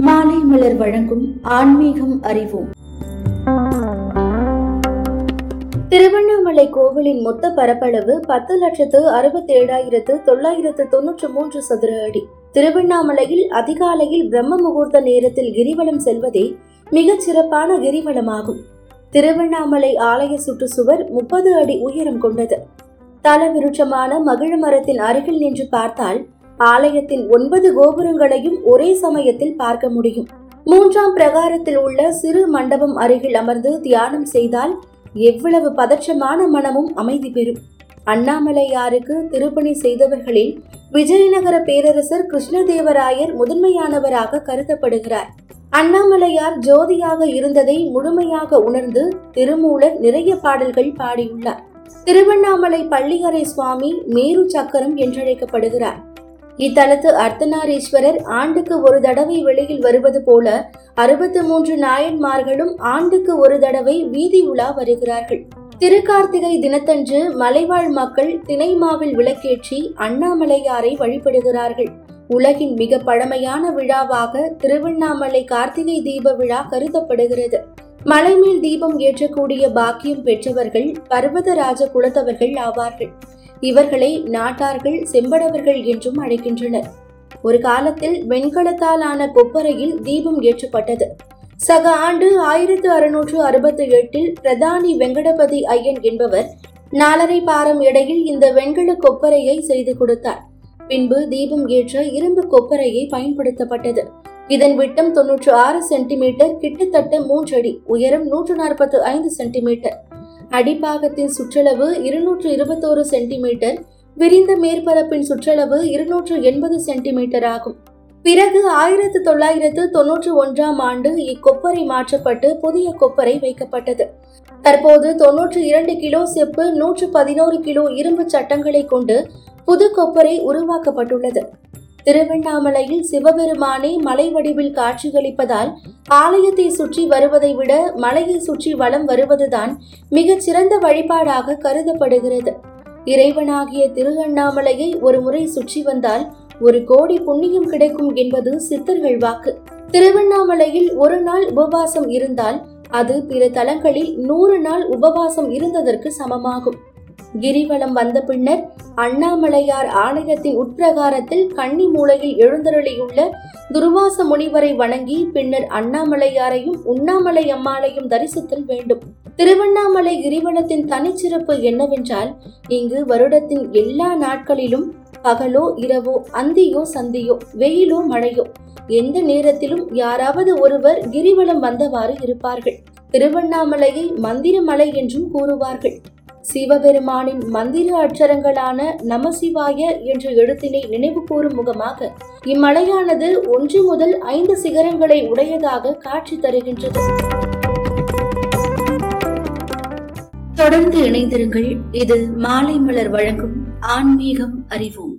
மாலை மலர் வழங்கும் ஆன்மீகம் அறிவோம். திருவண்ணாமலை கோவிலின் மொத்த பரப்பளவு பத்து லட்சத்து அறுபத்தி ஏழாயிரத்து தொள்ளாயிரத்து தொன்னூற்று மூன்று சதுர அடி. திருவண்ணாமலையில் அதிகாலையில் பிரம்ம முகூர்த்த நேரத்தில் கிரிவலம் செல்வதே மிகச் சிறப்பான கிரிவலமாகும். திருவண்ணாமலை ஆலய சுற்றுச்சுவர் முப்பது அடி உயரம் கொண்டது. தலவிருட்சமான மகிழ மரத்தின் அருகில் நின்று பார்த்தால் ஆலயத்தின் ஒன்பது கோபுரங்களையும் ஒரே சமயத்தில் பார்க்க முடியும். மூன்றாம் பிரகாரத்தில் உள்ள சிறு மண்டபம் அருகில் அமர்ந்து தியானம் செய்தால் எவ்வளவு பதற்றமான மனமும் அமைதி பெறும். அண்ணாமலையாருக்கு திருப்பணி செய்தவர்களில் விஜயநகர பேரரசர் கிருஷ்ணதேவராயர் முதன்மையானவராக கருதப்படுகிறார். அண்ணாமலையார் ஜோதியாக இருந்ததை முழுமையாக உணர்ந்து திருமூலர் நிறைய பாடல்கள் பாடியுள்ளார். திருவண்ணாமலை பள்ளியறை சுவாமி மேரு சக்கரம் என்றழைக்கப்படுகிறார். இத்தலத்து அர்த்தநாரீஸ்வரர் ஆண்டுக்கு ஒரு தடவை வெளியில் வருவது போல அறுபத்து மூன்று நாயன்மார்களும் ஆண்டுக்கு ஒரு தடவை வீதி உலா வருகிறார்கள். திருக்கார்த்திகை தினத்தன்று மலைவாழ் மக்கள் திணைமாவில் விளக்கேற்றி அண்ணாமலையாரை வழிபடுகிறார்கள். உலகின் மிக பழமையான விழாவாக திருவண்ணாமலை கார்த்திகை தீப விழா கருதப்படுகிறது. மலைமேல் தீபம் ஏற்றக்கூடிய பாக்கியம் பெற்றவர்கள் பர்வதராஜ குலத்தவர்கள் ஆவார்கள். இவர்களை நாட்டார்கள் செம்படவர்கள் என்றும் அழைக்கின்றனர். ஒரு காலத்தில் வெண்கலத்தால் ஆன கொப்பரையில் தீபம் ஏற்றப்பட்டது. சக ஆண்டு ஆயிரத்து அறுநூற்று அறுபத்தி எட்டில் பிரதானி வெங்கடபதி ஐயன் என்பவர் நாலரை பாரம் இடையில் இந்த வெண்கல கொப்பரையை செய்து கொடுத்தார். பின்பு தீபம் ஏற்ற இரும்பு கொப்பரையை பயன்படுத்தப்பட்டது. இதன் விட்டம் தொன்னூற்று ஆறு சென்டிமீட்டர் கிட்டத்தட்ட மூன்றடி உயரம் நூற்று நாற்பத்து ஐந்து சென்டிமீட்டர். அடிப்பாகத்தின் சுற்றளவு இருநூற்று இருபத்தோரு சென்டிமீட்டர் விரிந்த மேற்பரப்பின் சுற்றளவு இருநூற்று எண்பது சென்டிமீட்டர் ஆகும். பிறகு ஆயிரத்து தொள்ளாயிரத்து தொன்னூற்று ஒன்றாம் ஆண்டு இக்கொப்பரை மாற்றப்பட்டு புதிய கொப்பரை வைக்கப்பட்டது. தற்போது தொன்னூற்று இரண்டு கிலோ செப்பு நூற்று பதினோரு கிலோ இரும்பு சட்டங்களை கொண்டு புது கொப்பரை உருவாக்கப்பட்டுள்ளது. திருவண்ணாமலையில் சிவபெருமானே மலை வடிவில் காட்சியளிப்பதால் ஆலயத்தை சுற்றி வருவதை விட மலையை சுற்றி வலம் வருவதுதான் மிகச் சிறந்த வழிபாடாக கருதப்படுகிறது. இறைவனாகிய திருவண்ணாமலையை ஒரு முறை சுற்றி வந்தால் ஒரு கோடி புண்ணியம் கிடைக்கும் என்பது சித்தர்கள் வாக்கு. திருவண்ணாமலையில் ஒரு நாள் உபவாசம் இருந்தால் அது பிற தலங்களில் நூறு நாள் உபவாசம் இருந்ததற்கு சமமாகும். கிரிவலம் வந்த பின்னர் அண்ணாமலையார் ஆலயத்தின் உட்பிரகாரத்தில் கன்னி மூலையில் எழுந்தருளியுள்ள துர்வாச முனிவரை வணங்கி பின்னர் அண்ணாமலையாரையும் உண்ணாமலை அம்மாளையும் தரிசித்தல் வேண்டும். திருவண்ணாமலை கிரிவலத்தின் தனிச்சிறப்பு என்னவென்றால் இங்கு வருடத்தின் எல்லா நாட்களிலும் பகலோ இரவோ அந்தியோ சந்தியோ வெயிலோ மழையோ எந்த நேரத்திலும் யாராவது ஒருவர் கிரிவலம் வந்தவாறு இருப்பார்கள். திருவண்ணாமலையை மந்திரமலை என்றும் கூறுவார்கள். சிவபெருமானின் மந்திர அட்சரங்களான நமசிவாய என்ற எழுத்தினை நினைவு கூறும் முகமாக இம்மலையானது ஒன்று முதல் ஐந்து சிகரங்களை உடையதாக காட்சி தருகின்றது. தொடர்ந்து இணைந்திருங்கள். இது மாலை மலர் வழங்கும் ஆன்மீகம் அறிவோம்.